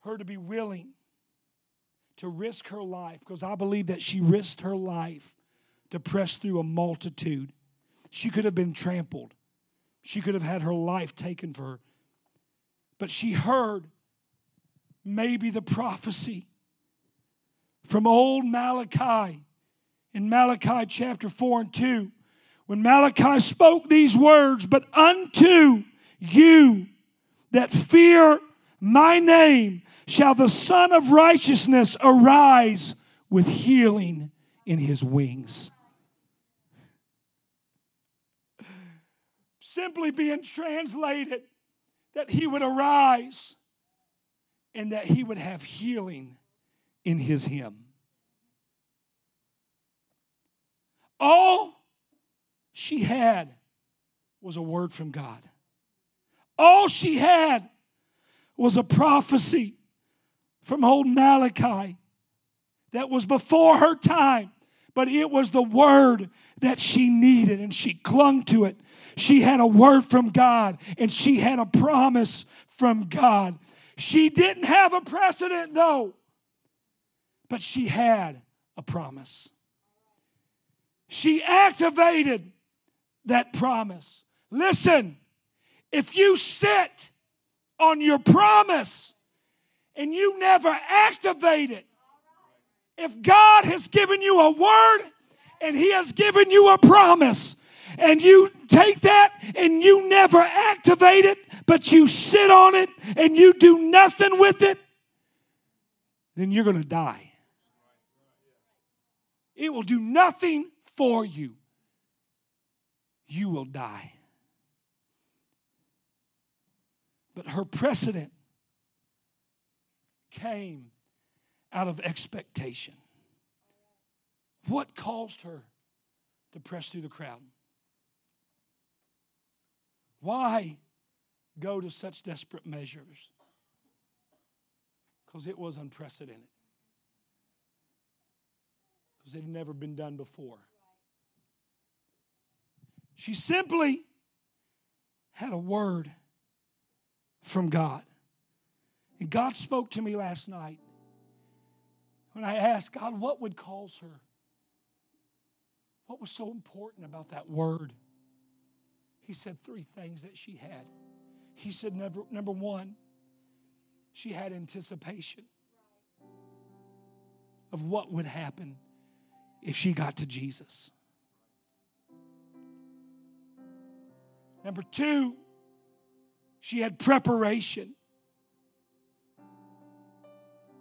her to be willing to risk her life? Because I believe that she risked her life to press through a multitude. She could have been trampled, she could have had her life taken for her. But she heard maybe the prophecy from old Malachi in Malachi chapter 4 and 2. When Malachi spoke these words, but unto you that fear my name shall the Sun of Righteousness arise with healing in his wings. Simply being translated that he would arise and that he would have healing in his hymn. All she had was a word from God. All she had was a prophecy from old Malachi that was before her time, but it was the word that she needed and she clung to it. She had a word from God and she had a promise from God. She didn't have a precedent though, but she had a promise. She activated that promise. Listen, if you sit on your promise and you never activate it, if God has given you a word and He has given you a promise, and you take that and you never activate it, but you sit on it and you do nothing with it, then you're going to die. It will do nothing for you. You will die. But her precedent came out of expectation. What caused her to press through the crowd? Why go to such desperate measures? Because it was unprecedented. Because it had never been done before. She simply had a word from God. And God spoke to me last night when I asked God, what would cause her? What was so important about that word? He said three things that she had. He said, number, number one, she had anticipation. of what would happen if she got to Jesus. Number two, she had preparation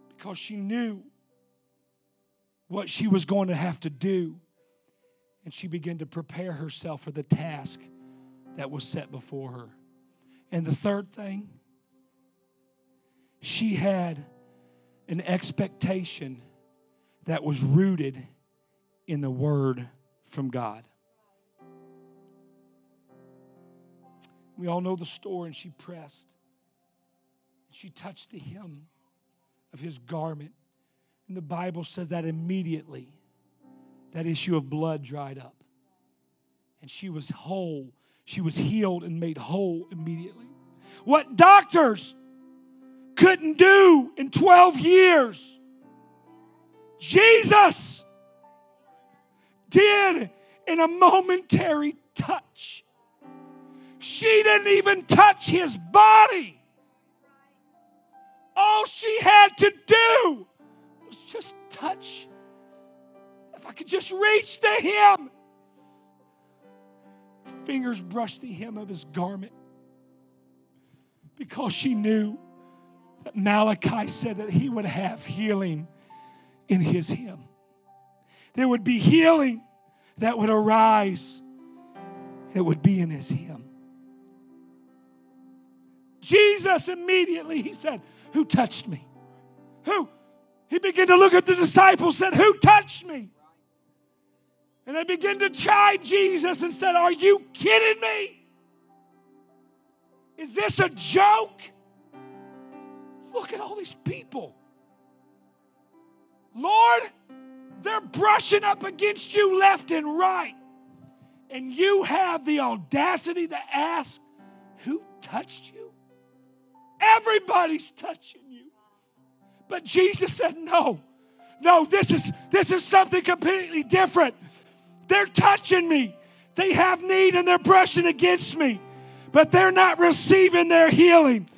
because she knew what she was going to have to do. And she began to prepare herself for the task that was set before her. And the third thing, she had an expectation that was rooted in the word from God. We all know the story, and she pressed. She touched the hem of his garment. And the Bible says that immediately that issue of blood dried up. And she was whole. She was healed and made whole immediately. What doctors couldn't do in 12 years, Jesus did in a momentary touch. She didn't even touch his body. All she had to do was just touch. If I could just reach the hem. Fingers brushed the hem of his garment because she knew that Malachi said that he would have healing in his hem. There would be healing that would arise, and it would be in his hem. Jesus immediately, he said, Who touched me? Who? He began to look at the disciples, said, Who touched me? And they began to chide Jesus and said, Are you kidding me? Is this a joke? Look at all these people. Lord, they're brushing up against you left and right. And you have the audacity to ask, Who touched you? Everybody's touching you. But Jesus said, No, no, this is this is something completely different. They're touching me. They have need and they're brushing against me, but they're not receiving their healing.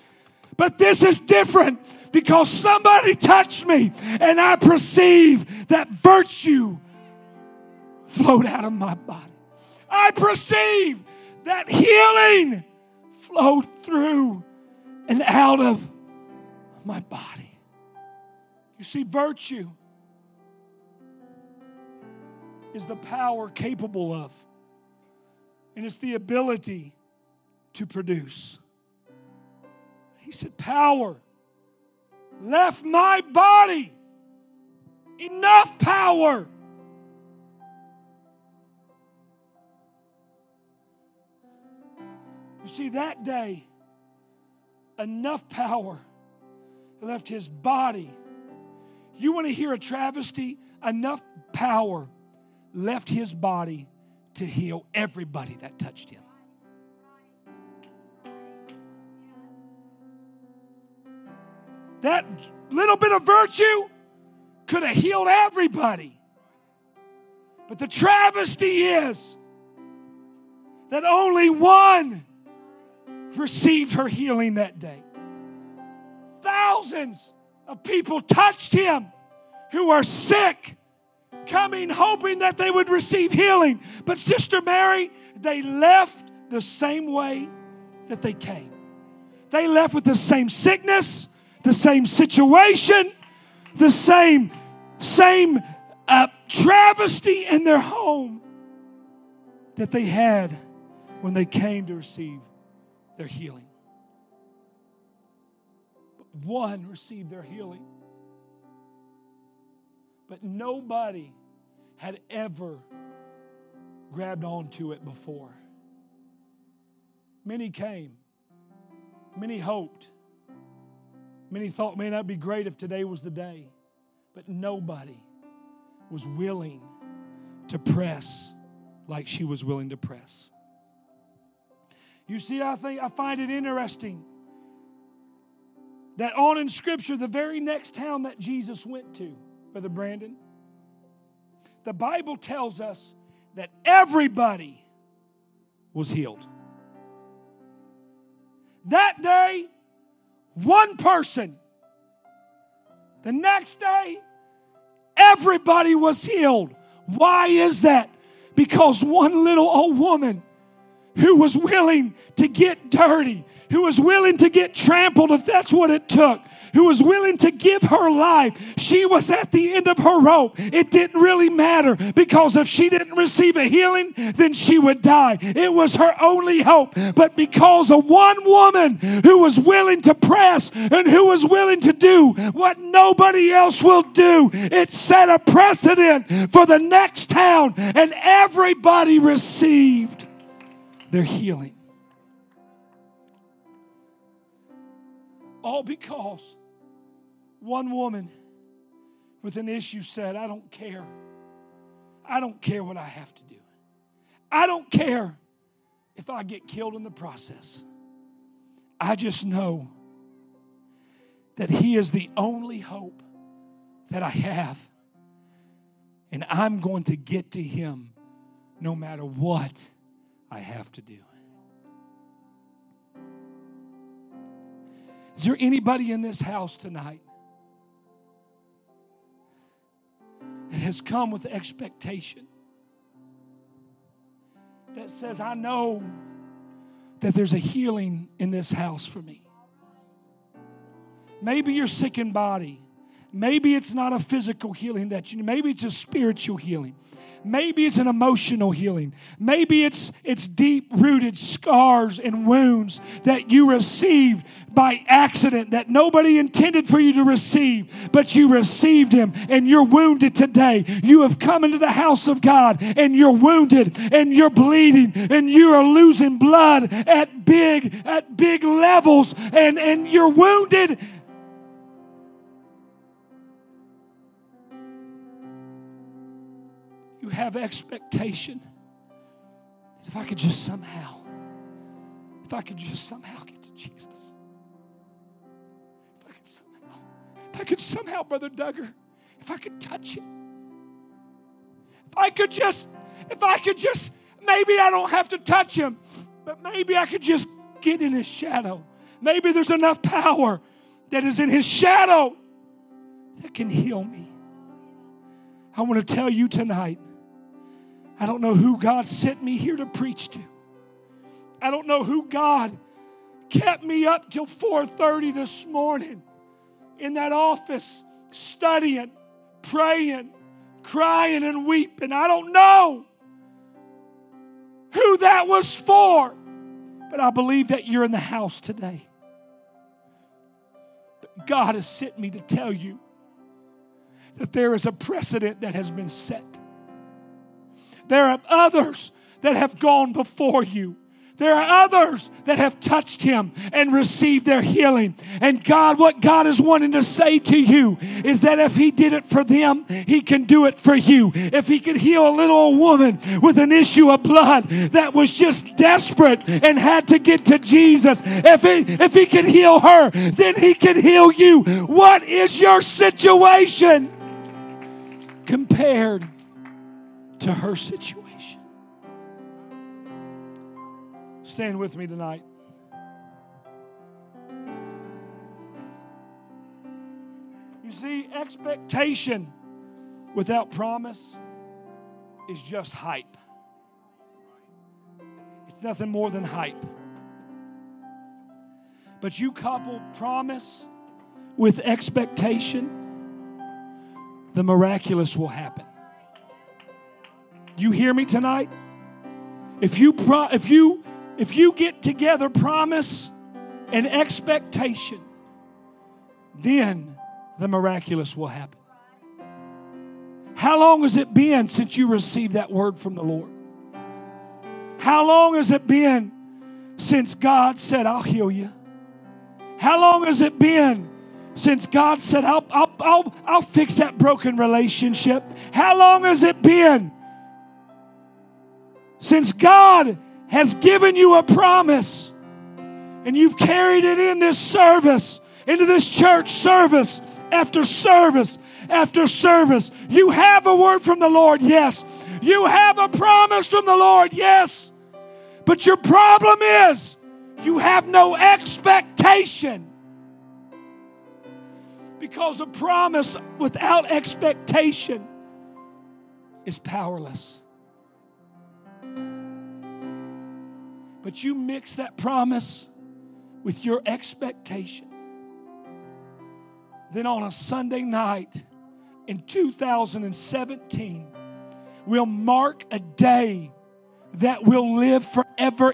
But this is different because somebody touched me and I perceive that virtue flowed out of my body. I perceive that healing flowed through and out of my body. You see, virtue is the power capable of, and it's the ability to produce. He said, Power left my body. Enough power. You see, that day, enough power left his body. You want to hear a travesty? Enough power left his body to heal everybody that touched him. That little bit of virtue could have healed everybody. But the travesty is that only one received her healing that day. Thousands of people touched him who are sick, coming hoping that they would receive healing. But, Sister Mary, they left the same way that they came. They left with the same sickness, the same situation, the same, same uh, travesty in their home that they had when they came to receive their healing. One received their healing. But nobody had ever grabbed onto it before. Many came, many hoped, many thought, man, that'd be great if today was the day. But nobody was willing to press like she was willing to press. You see, I think I find it interesting that on in Scripture, the very next town that Jesus went to, Brother Brandon, the Bible tells us that everybody was healed. That day, one person. The next day, Everybody was healed. Why is that? Because one little old woman who was willing to get dirty, who was willing to get trampled if that's what it took, who was willing to give her life. She was at the end of her rope. It didn't really matter because if she didn't receive a healing, then she would die. It was her only hope. But because of one woman who was willing to press and who was willing to do what nobody else will do, it set a precedent for the next town, and everybody received their healing. All because one woman with an issue said, I don't care. I don't care what I have to do. I don't care if I get killed in the process. I just know that He is the only hope that I have. And I'm going to get to Him no matter what I have to do. Is there anybody in this house tonight that has come with expectation that says, I know that there's a healing in this house for me. Maybe you're sick in body. Maybe it's not a physical healing that you maybe it's a spiritual healing. Maybe it's an emotional healing. Maybe it's it's deep rooted scars and wounds that you received by accident that nobody intended for you to receive, but you received them and you're wounded today. You have come into the house of God and you're wounded and you're bleeding and you are losing blood at big at big levels and and you're wounded have expectation. If I could just somehow, if I could just somehow get to Jesus. If I could somehow, if I could somehow, Brother Duggar, if I could touch him. If I could just, if I could just, maybe I don't have to touch him, but maybe I could just get in his shadow. Maybe there's enough power that is in his shadow that can heal me. I want to tell you tonight I don't know who God sent me here to preach to. I don't know who God kept me up till 4:30 this morning in that office studying, praying, crying and weeping. I don't know who that was for. But I believe that you're in the house today. But God has sent me to tell you that there is a precedent that has been set. There are others that have gone before you. There are others that have touched him and received their healing. And God, what God is wanting to say to you is that if he did it for them, he can do it for you. If he could heal a little old woman with an issue of blood that was just desperate and had to get to Jesus, if he, if he can heal her, then he can heal you. What is your situation compared to her situation. Stand with me tonight. You see, expectation without promise is just hype. It's nothing more than hype. But you couple promise with expectation, the miraculous will happen. You hear me tonight? If you pro- if you if you get together promise and expectation, then the miraculous will happen. How long has it been since you received that word from the Lord? How long has it been since God said, I'll heal you? How long has it been since God said, I'll, I'll, I'll, I'll fix that broken relationship? How long has it been since God has given you a promise and you've carried it in this service, into this church service after service after service, you have a word from the Lord, yes. You have a promise from the Lord, yes. But your problem is you have no expectation Because a promise without expectation is powerless. But you mix that promise with your expectation. Then on a Sunday night in 2017, we'll mark a day that will live forever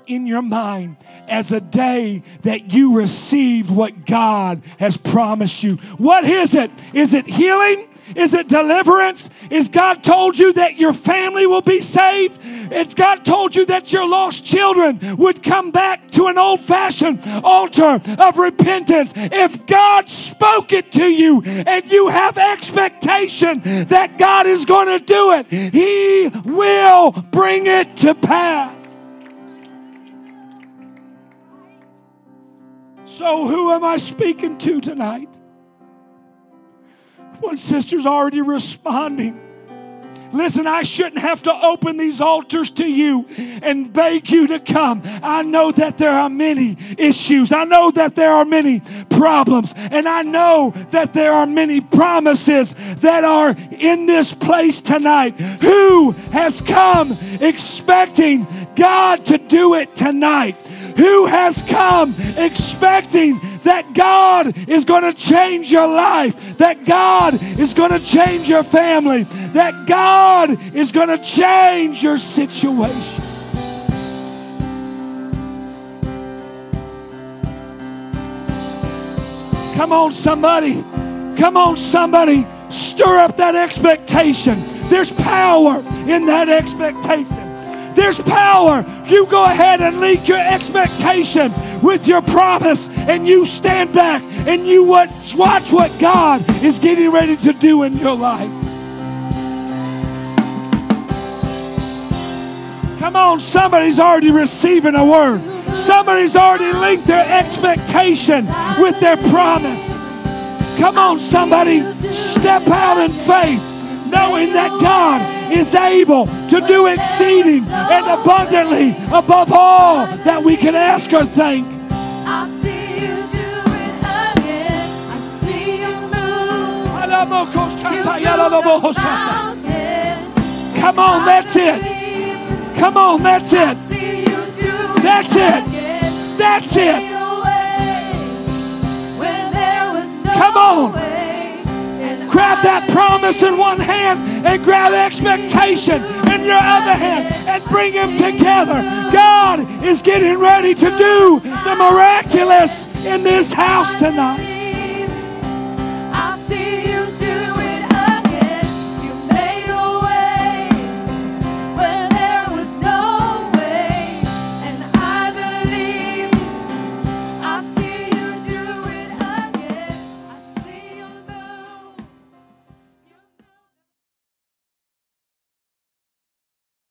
in your mind as a day that you received what God has promised you. What is it? Is it healing? Is it deliverance? Is God told you that your family will be saved? If God told you that your lost children would come back to an old fashioned altar of repentance, if God spoke it to you and you have expectation that God is going to do it, He will bring it to pass. So, who am I speaking to tonight? One sister's already responding. Listen, I shouldn't have to open these altars to you and beg you to come. I know that there are many issues. I know that there are many problems. And I know that there are many promises that are in this place tonight. Who has come expecting God to do it tonight? Who has come expecting that God is going to change your life, that God is going to change your family, that God is going to change your situation. Come on, somebody. Come on, somebody. Stir up that expectation. There's power in that expectation. There's power. You go ahead and link your expectation with your promise, and you stand back and you watch, watch what God is getting ready to do in your life. Come on, somebody's already receiving a word. Somebody's already linked their expectation with their promise. Come on, somebody, step out in faith, knowing that God is able to do exceeding and abundantly above all that we can ask or think. I see you do it again. I see you move. Come on, that's it. Come on, that's it. That's it. That's it. Come on. Grab that promise in one hand and grab expectation in your other hand and bring them together. God is getting ready to do the miraculous in this house tonight.